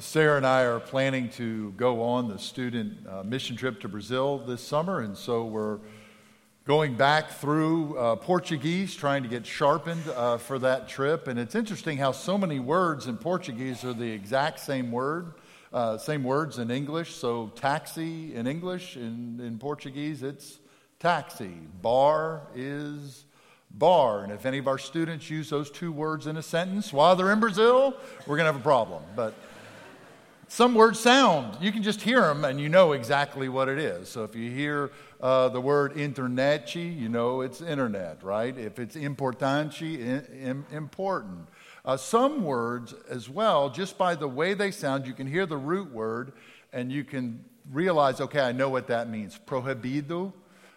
Sarah and I are planning to go on the student uh, mission trip to Brazil this summer, and so we're going back through uh, Portuguese, trying to get sharpened uh, for that trip. And it's interesting how so many words in Portuguese are the exact same word, uh, same words in English. So, taxi in English, in, in Portuguese, it's taxi. Bar is bar. And if any of our students use those two words in a sentence while they're in Brazil, we're going to have a problem. But some words sound, you can just hear them and you know exactly what it is. So if you hear uh, the word internet, you know it's internet, right? If it's importante, in, important. Uh, some words as well, just by the way they sound, you can hear the root word and you can realize, okay, I know what that means. Prohibido,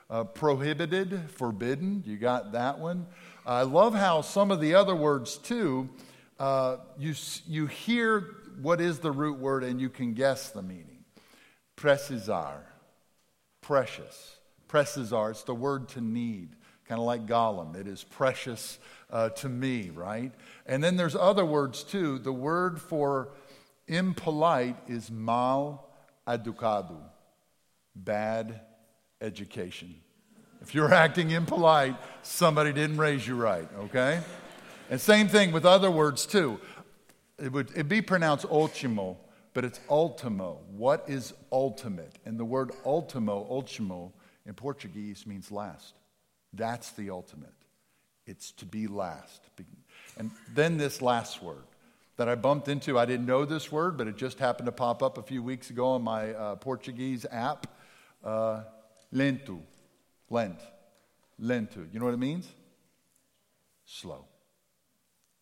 uh, prohibited, forbidden. You got that one. I love how some of the other words, too, uh, you, you hear what is the root word and you can guess the meaning. Precisar, precious. Precisar, it's the word to need, kind of like Gollum. It is precious uh, to me, right? And then there's other words, too. The word for impolite is mal educado, bad education. If you're acting impolite, somebody didn't raise you right, okay? And same thing with other words too. It would it'd be pronounced ultimo, but it's ultimo. What is ultimate? And the word ultimo, ultimo, in Portuguese means last. That's the ultimate. It's to be last. And then this last word that I bumped into, I didn't know this word, but it just happened to pop up a few weeks ago on my uh, Portuguese app. Uh, lento. Lent. Lento. You know what it means? Slow.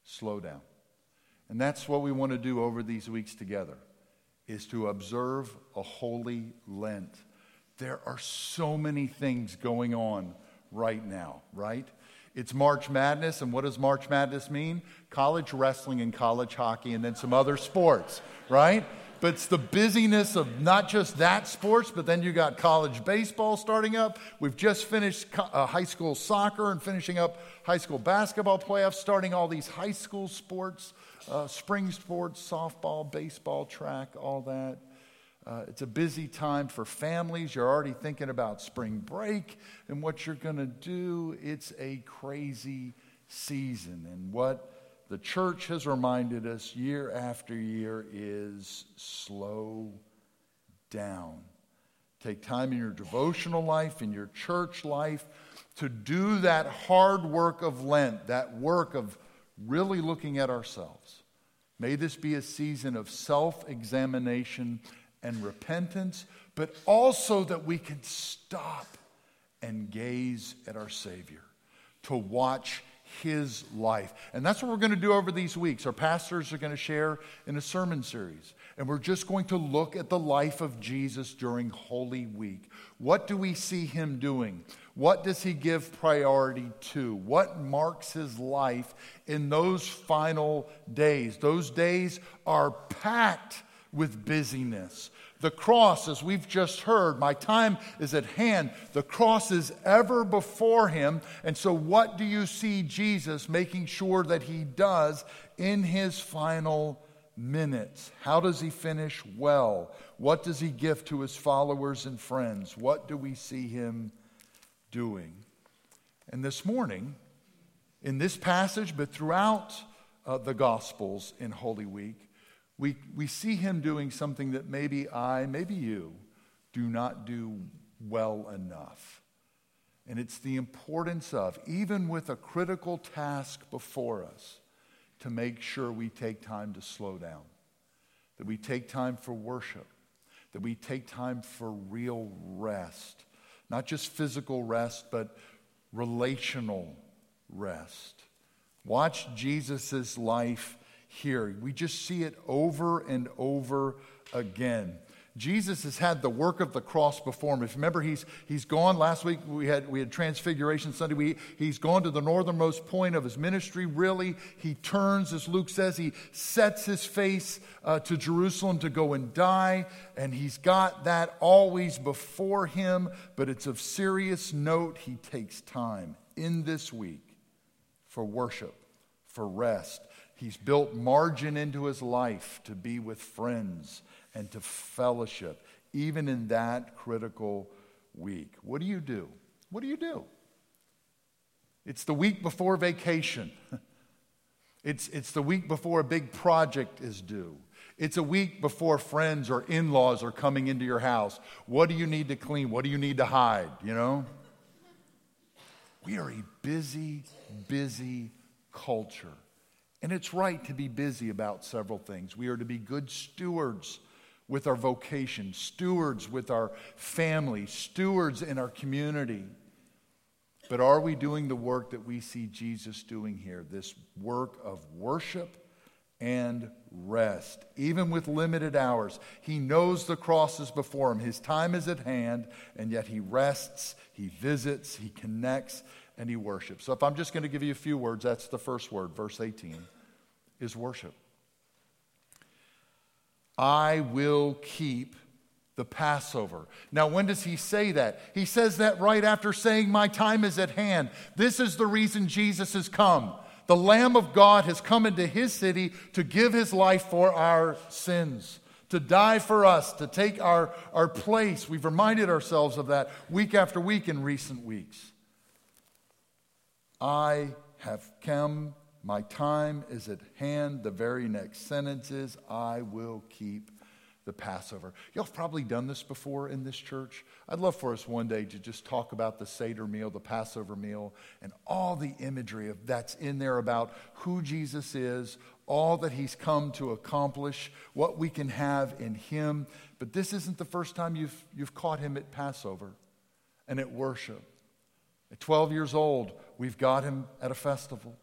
Slow down. And that's what we want to do over these weeks together is to observe a holy Lent. There are so many things going on right now, right? It's March Madness, and what does March Madness mean? College wrestling and college hockey, and then some other sports, right? But it's the busyness of not just that sports, but then you got college baseball starting up. We've just finished uh, high school soccer and finishing up high school basketball playoffs, starting all these high school sports, uh, spring sports, softball, baseball, track, all that. Uh, it's a busy time for families. You're already thinking about spring break and what you're going to do. It's a crazy season. And what the church has reminded us year after year is slow down. Take time in your devotional life, in your church life, to do that hard work of Lent, that work of really looking at ourselves. May this be a season of self examination and repentance, but also that we can stop and gaze at our Savior, to watch his life. And that's what we're going to do over these weeks. Our pastors are going to share in a sermon series. And we're just going to look at the life of Jesus during Holy Week. What do we see him doing? What does he give priority to? What marks his life in those final days? Those days are packed with busyness. The cross, as we've just heard, my time is at hand. The cross is ever before him. And so, what do you see Jesus making sure that he does in his final minutes? How does he finish well? What does he give to his followers and friends? What do we see him doing? And this morning, in this passage, but throughout uh, the Gospels in Holy Week, we, we see him doing something that maybe I, maybe you, do not do well enough. And it's the importance of, even with a critical task before us, to make sure we take time to slow down, that we take time for worship, that we take time for real rest, not just physical rest, but relational rest. Watch Jesus' life here. We just see it over and over again. Jesus has had the work of the cross before him. If you remember, he's, he's gone. Last week we had, we had Transfiguration Sunday. We, he's gone to the northernmost point of his ministry, really. He turns, as Luke says, he sets his face uh, to Jerusalem to go and die. And he's got that always before him. But it's of serious note, he takes time in this week for worship, for rest, He's built margin into his life to be with friends and to fellowship, even in that critical week. What do you do? What do you do? It's the week before vacation. It's, it's the week before a big project is due. It's a week before friends or in laws are coming into your house. What do you need to clean? What do you need to hide? You know? We are a busy, busy culture. And it's right to be busy about several things. We are to be good stewards with our vocation, stewards with our family, stewards in our community. But are we doing the work that we see Jesus doing here? This work of worship and rest, even with limited hours. He knows the cross is before him, his time is at hand, and yet he rests, he visits, he connects, and he worships. So if I'm just going to give you a few words, that's the first word, verse 18, is worship. I will keep the Passover. Now, when does he say that? He says that right after saying, My time is at hand. This is the reason Jesus has come. The Lamb of God has come into his city to give his life for our sins, to die for us, to take our, our place. We've reminded ourselves of that week after week in recent weeks. I have come, my time is at hand. The very next sentence is, I will keep the Passover. Y'all have probably done this before in this church. I'd love for us one day to just talk about the Seder meal, the Passover meal, and all the imagery of that's in there about who Jesus is, all that he's come to accomplish, what we can have in him. But this isn't the first time you've, you've caught him at Passover and at worship. At 12 years old, we've got him at a festival.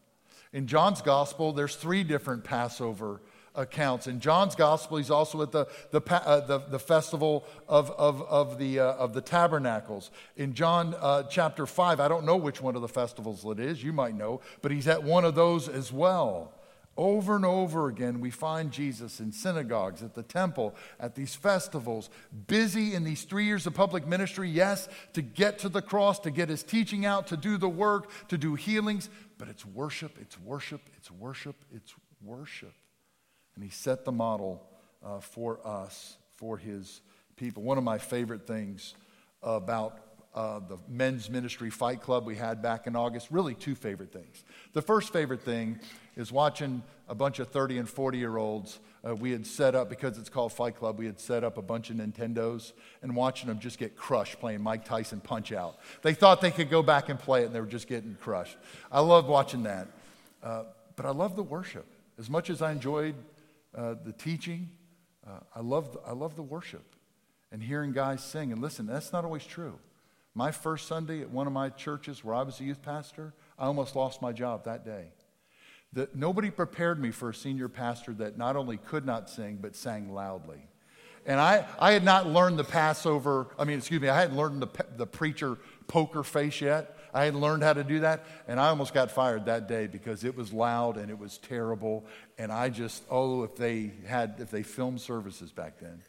In John's gospel, there's three different Passover accounts. In John's gospel, he's also at the, the, uh, the, the, festival of, of, of, the, uh, of the tabernacles. In John uh, chapter 5, I don't know which one of the festivals it is, you might know, but he's at one of those as well. Over and over again, we find Jesus in synagogues, at the temple, at these festivals, busy in these three years of public ministry, yes, to get to the cross, to get his teaching out, to do the work, to do healings, but it's worship, it's worship, it's worship, it's worship. And he set the model uh, for us, for his people. One of my favorite things about uh, the men's ministry fight club we had back in August, really two favorite things. The first favorite thing is watching a bunch of 30 and 40 year olds. Uh, we had set up, because it's called Fight Club, we had set up a bunch of Nintendos and watching them just get crushed playing Mike Tyson Punch Out. They thought they could go back and play it and they were just getting crushed. I loved watching that. Uh, but I love the worship. As much as I enjoyed uh, the teaching. Uh, I, love I love the worship and hearing guys sing. And listen, that's not always true. My first Sunday at one of my churches where I was a youth pastor, I almost lost my job that day. That nobody prepared me for a senior pastor that not only could not sing, but sang loudly. And I, I had not learned the Passover, I mean, excuse me, I hadn't learned the, the preacher poker face yet. I hadn't learned how to do that, and I almost got fired that day because it was loud and it was terrible. And I just, oh, if they had, if they filmed services back then.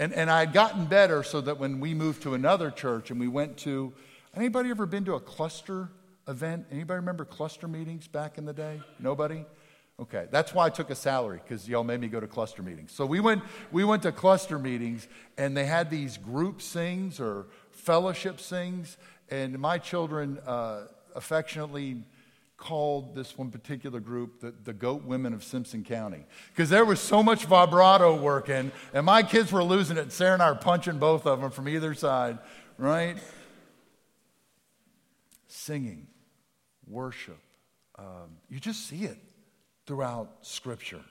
And, and I had gotten better so that when we moved to another church and we went to, anybody ever been to a cluster event? Anybody remember cluster meetings back in the day? Nobody? Okay, that's why I took a salary because y'all made me go to cluster meetings. So we went, we went to cluster meetings, and they had these group sings or fellowship sings, and my children uh, affectionately called this one particular group the, the goat women of Simpson County because there was so much vibrato working, and my kids were losing it. Sarah and I were punching both of them from either side, right? Singing, worship. Um, you just see it throughout Scripture.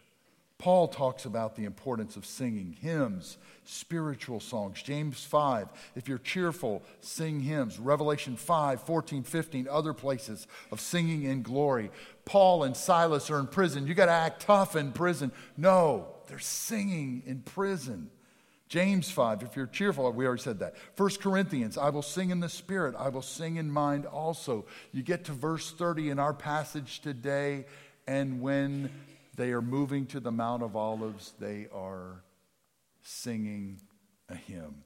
Paul talks about the importance of singing hymns, spiritual songs. James 5, if you're cheerful, sing hymns. Revelation 5, 14, 15, other places of singing in glory. Paul and Silas are in prison. You got to act tough in prison. No, they're singing in prison. James 5, if you're cheerful, we already said that. 1 Corinthians, I will sing in the spirit, I will sing in mind also. You get to verse 30 in our passage today, and when they are moving to the Mount of Olives. They are singing a hymn.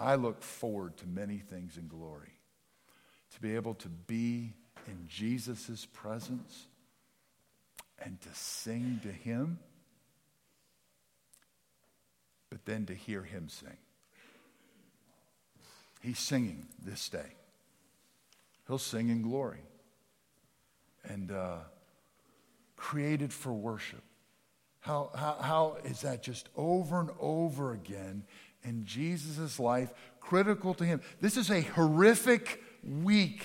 I look forward to many things in glory. To be able to be in Jesus' presence. and to sing to Him, but then to hear Him sing. He's singing this day. He'll sing in glory. And uh, created for worship. How, how, how is that just over and over again in Jesus' life, critical to him? This is a horrific week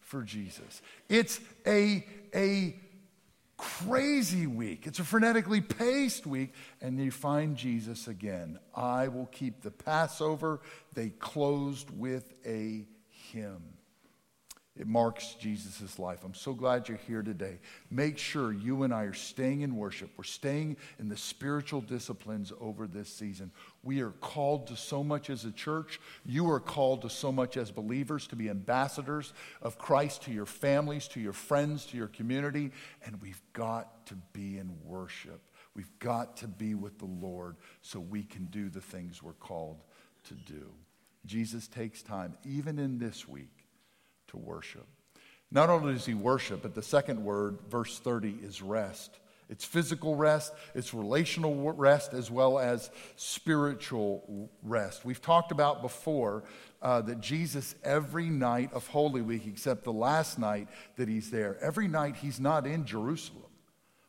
for Jesus. It's a, a crazy week. It's a frenetically paced week. And you find Jesus again. I will keep the Passover. They closed with a hymn. It marks Jesus' life. I'm so glad you're here today. Make sure you and I are staying in worship. We're staying in the spiritual disciplines over this season. We are called to so much as a church. You are called to so much as believers to be ambassadors of Christ to your families, to your friends, to your community. And we've got to be in worship. We've got to be with the Lord so we can do the things we're called to do. Jesus takes time, even in this week to worship. Not only does he worship, but the second word, verse 30, is rest. It's physical rest, it's relational rest, as well as spiritual rest. We've talked about before uh, that Jesus, every night of Holy Week, except the last night that he's there, every night he's not in Jerusalem.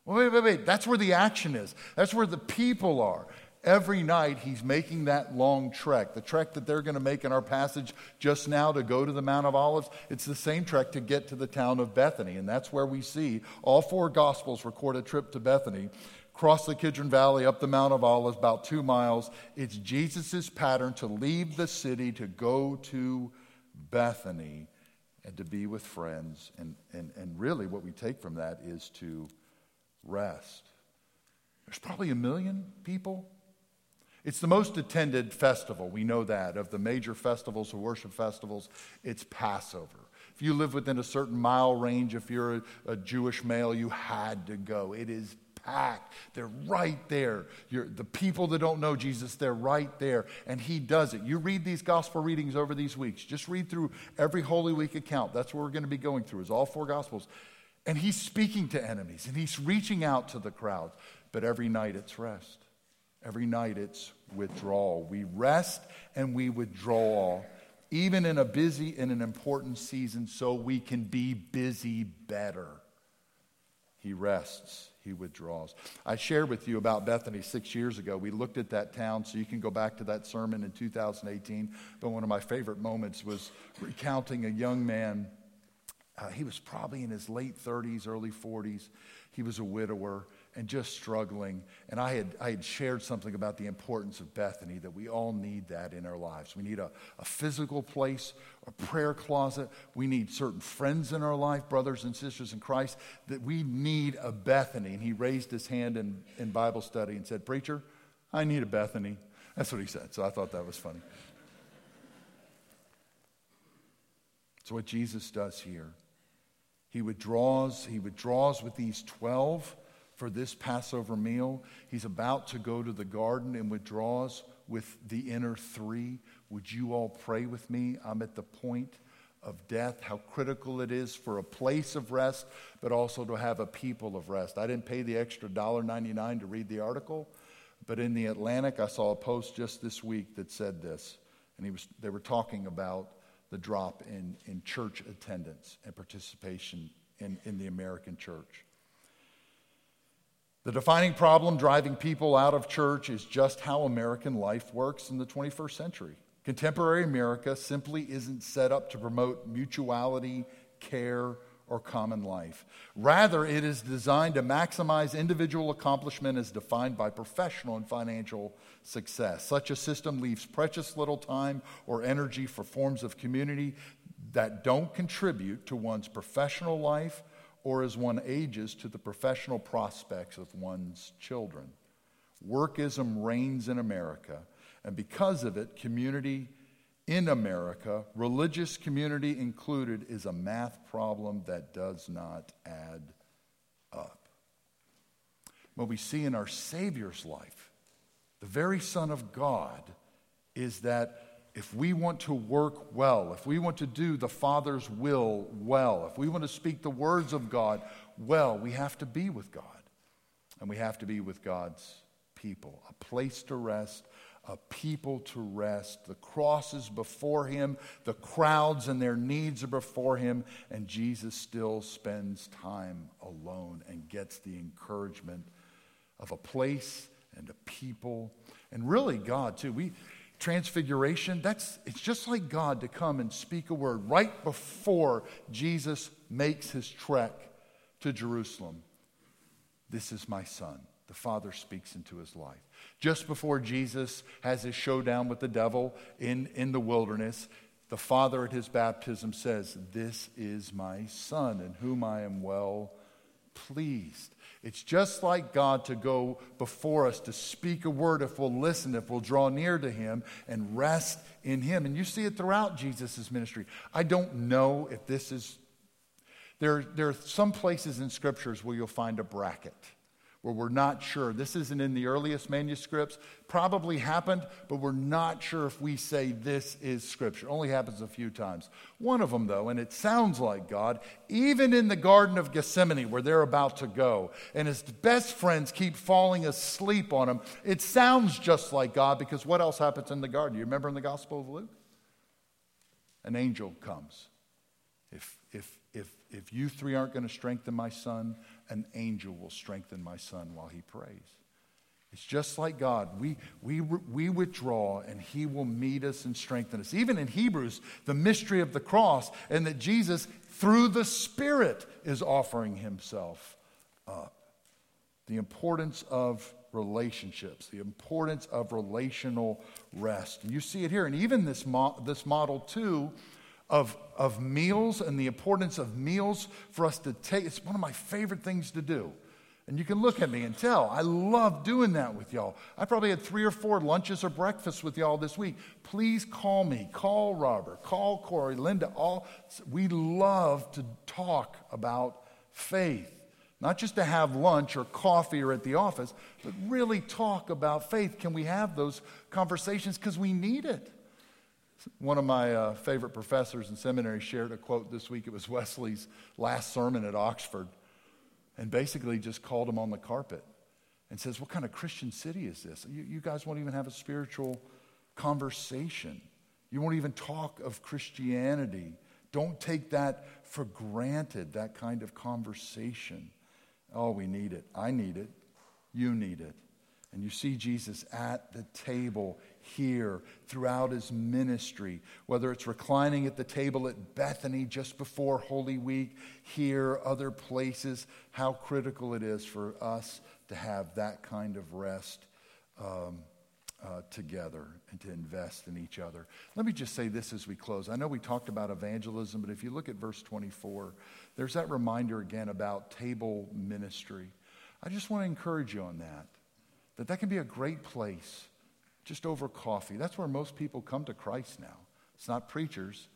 Wait, wait, wait. That's where the action is. That's where the people are. Every night he's making that long trek. The trek that they're going to make in our passage just now to go to the Mount of Olives, it's the same trek to get to the town of Bethany. And that's where we see all four Gospels record a trip to Bethany. Cross the Kidron Valley, up the Mount of Olives, about two miles. It's Jesus' pattern to leave the city to go to Bethany and to be with friends. And, and, and really, what we take from that is to rest. There's probably a million people it's the most attended festival, we know that. Of the major festivals or worship festivals, it's Passover. If you live within a certain mile range, if you're a, a Jewish male, you had to go. It is packed. They're right there. You're, the people that don't know Jesus, they're right there. And he does it. You read these gospel readings over these weeks. Just read through every Holy Week account. That's what we're going to be going through, is all four gospels. And he's speaking to enemies and he's reaching out to the crowds. But every night it's rest. Every night it's withdrawal. We rest and we withdraw, even in a busy and an important season, so we can be busy better. He rests, he withdraws. I shared with you about Bethany six years ago. We looked at that town, so you can go back to that sermon in 2018. But one of my favorite moments was recounting a young man. Uh, he was probably in his late 30s, early 40s. He was a widower and just struggling. And I had, I had shared something about the importance of Bethany, that we all need that in our lives. We need a, a physical place, a prayer closet. We need certain friends in our life, brothers and sisters in Christ, that we need a Bethany. And he raised his hand in, in Bible study and said, Preacher, I need a Bethany. That's what he said. So I thought that was funny. It's what Jesus does here. He withdraws, he withdraws with these 12 for this Passover meal. He's about to go to the garden and withdraws with the inner three. Would you all pray with me? I'm at the point of death, how critical it is for a place of rest, but also to have a people of rest. I didn't pay the extra $1.99 to read the article, but in the Atlantic, I saw a post just this week that said this. And he was, they were talking about the drop in, in church attendance and participation in, in the American church. The defining problem driving people out of church is just how American life works in the 21st century. Contemporary America simply isn't set up to promote mutuality, care, or common life. Rather, it is designed to maximize individual accomplishment as defined by professional and financial success. Such a system leaves precious little time or energy for forms of community that don't contribute to one's professional life or as one ages to the professional prospects of one's children. Workism reigns in America, and because of it, community in America, religious community included, is a math problem that does not add up. What we see in our Savior's life, the very Son of God, is that if we want to work well, if we want to do the Father's will well, if we want to speak the words of God well, we have to be with God. and we have to be with God's people. A place to rest, a people to rest. The cross is before him, the crowds and their needs are before him, and Jesus still spends time alone and gets the encouragement of a place and a people and really God too. We transfiguration, that's it's just like God to come and speak a word right before Jesus makes his trek to Jerusalem. This is my son. The Father speaks into his life. Just before Jesus has his showdown with the devil in, in the wilderness, the Father at his baptism says, This is my Son, in whom I am well pleased. It's just like God to go before us, to speak a word if we'll listen, if we'll draw near to Him and rest in Him. And you see it throughout Jesus' ministry. I don't know if this is, there, there are some places in scriptures where you'll find a bracket where we're not sure. This isn't in the earliest manuscripts. Probably happened, but we're not sure if we say this is Scripture. Only happens a few times. One of them, though, and it sounds like God, even in the Garden of Gethsemane where they're about to go, and his best friends keep falling asleep on him, it sounds just like God because what else happens in the garden? You remember in the Gospel of Luke? An angel comes. If, if, if, if you three aren't going to strengthen my son, an angel will strengthen my son while he prays. It's just like God. We, we, we withdraw and he will meet us and strengthen us. Even in Hebrews, the mystery of the cross and that Jesus, through the Spirit, is offering himself up. The importance of relationships, the importance of relational rest. And you see it here. And even this, mo- this model, too, of, of meals and the importance of meals for us to take. It's one of my favorite things to do. And you can look at me and tell, I love doing that with y'all. I probably had three or four lunches or breakfasts with y'all this week. Please call me, call Robert, call Corey, Linda. All we love to talk about faith. Not just to have lunch or coffee or at the office, but really talk about faith. Can we have those conversations? Because we need it. One of my uh, favorite professors in seminary shared a quote this week. It was Wesley's last sermon at Oxford, and basically just called him on the carpet and says, What kind of Christian city is this? You, you guys won't even have a spiritual conversation. You won't even talk of Christianity. Don't take that for granted, that kind of conversation. Oh, we need it. I need it. You need it. And you see Jesus at the table here throughout his ministry, whether it's reclining at the table at Bethany just before Holy Week, here, other places, how critical it is for us to have that kind of rest um, uh, together and to invest in each other. Let me just say this as we close. I know we talked about evangelism, but if you look at verse 24, there's that reminder again about table ministry. I just want to encourage you on that, that that can be a great place just over coffee. That's where most people come to Christ now. It's not preachers,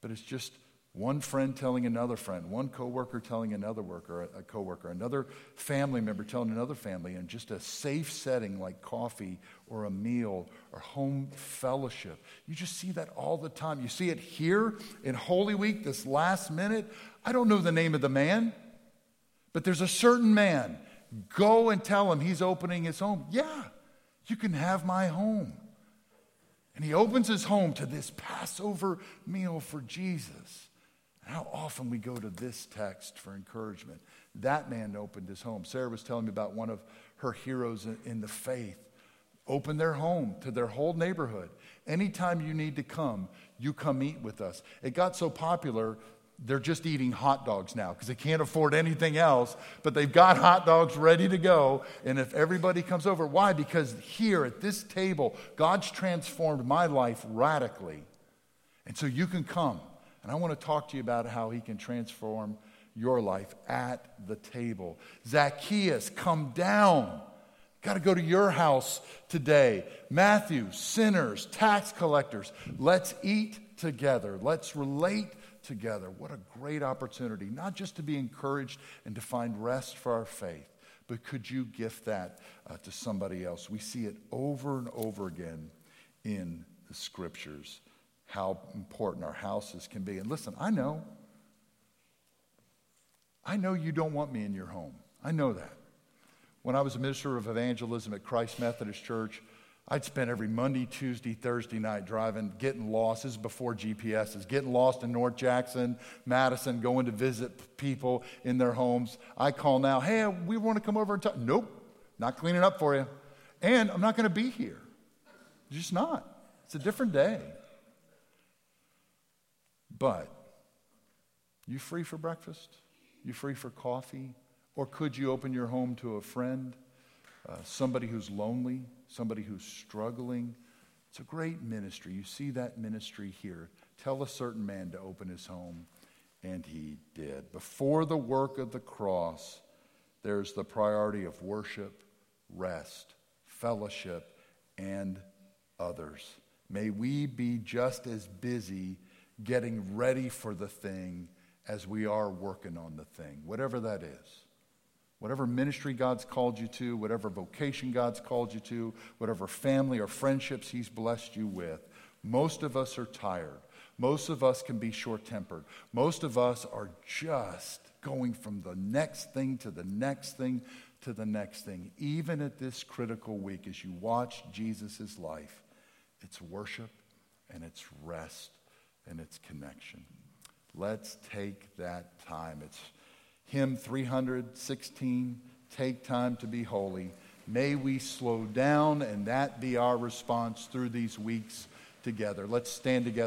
but it's just one friend telling another friend, one coworker telling another worker, a coworker, another family member telling another family, and just a safe setting like coffee or a meal or home fellowship. You just see that all the time. You see it here in Holy Week, this last minute. I don't know the name of the man, but there's a certain man. Go and tell him he's opening his home. Yeah, you can have my home. And he opens his home to this Passover meal for Jesus. And how often we go to this text for encouragement. That man opened his home. Sarah was telling me about one of her heroes in the faith. Open their home to their whole neighborhood. Anytime you need to come, you come eat with us. It got so popular they're just eating hot dogs now because they can't afford anything else, but they've got hot dogs ready to go. And if everybody comes over, why? Because here at this table, God's transformed my life radically. And so you can come. And I want to talk to you about how He can transform your life at the table. Zacchaeus, come down. Got to go to your house today. Matthew, sinners, tax collectors, let's eat together. Let's relate together. What a great opportunity, not just to be encouraged and to find rest for our faith, but could you gift that uh, to somebody else? We see it over and over again in the scriptures how important our houses can be. And listen, I know. I know you don't want me in your home. I know that. when I was a minister of evangelism at Christ Methodist Church, I'd spend every Monday, Tuesday, Thursday night driving, getting lost. This is before GPSs, getting lost in North Jackson, Madison, going to visit people in their homes. I call now, hey, we want to come over and talk. Nope, not cleaning up for you. And I'm not going to be here. Just not. It's a different day. But you free for breakfast? You free for coffee? Or could you open your home to a friend, uh, somebody who's lonely, somebody who's struggling? It's a great ministry. You see that ministry here. Tell a certain man to open his home, and he did. Before the work of the cross, there's the priority of worship, rest, fellowship, and others. May we be just as busy getting ready for the thing as we are working on the thing, whatever that is. Whatever ministry God's called you to, whatever vocation God's called you to, whatever family or friendships He's blessed you with, most of us are tired. Most of us can be short tempered. Most of us are just going from the next thing to the next thing to the next thing. Even at this critical week, as you watch Jesus' life, it's worship and it's rest and it's connection. Let's take that time. It's hymn 316 Take time to be holy. May we slow down and that be our response through these weeks together. Let's stand together.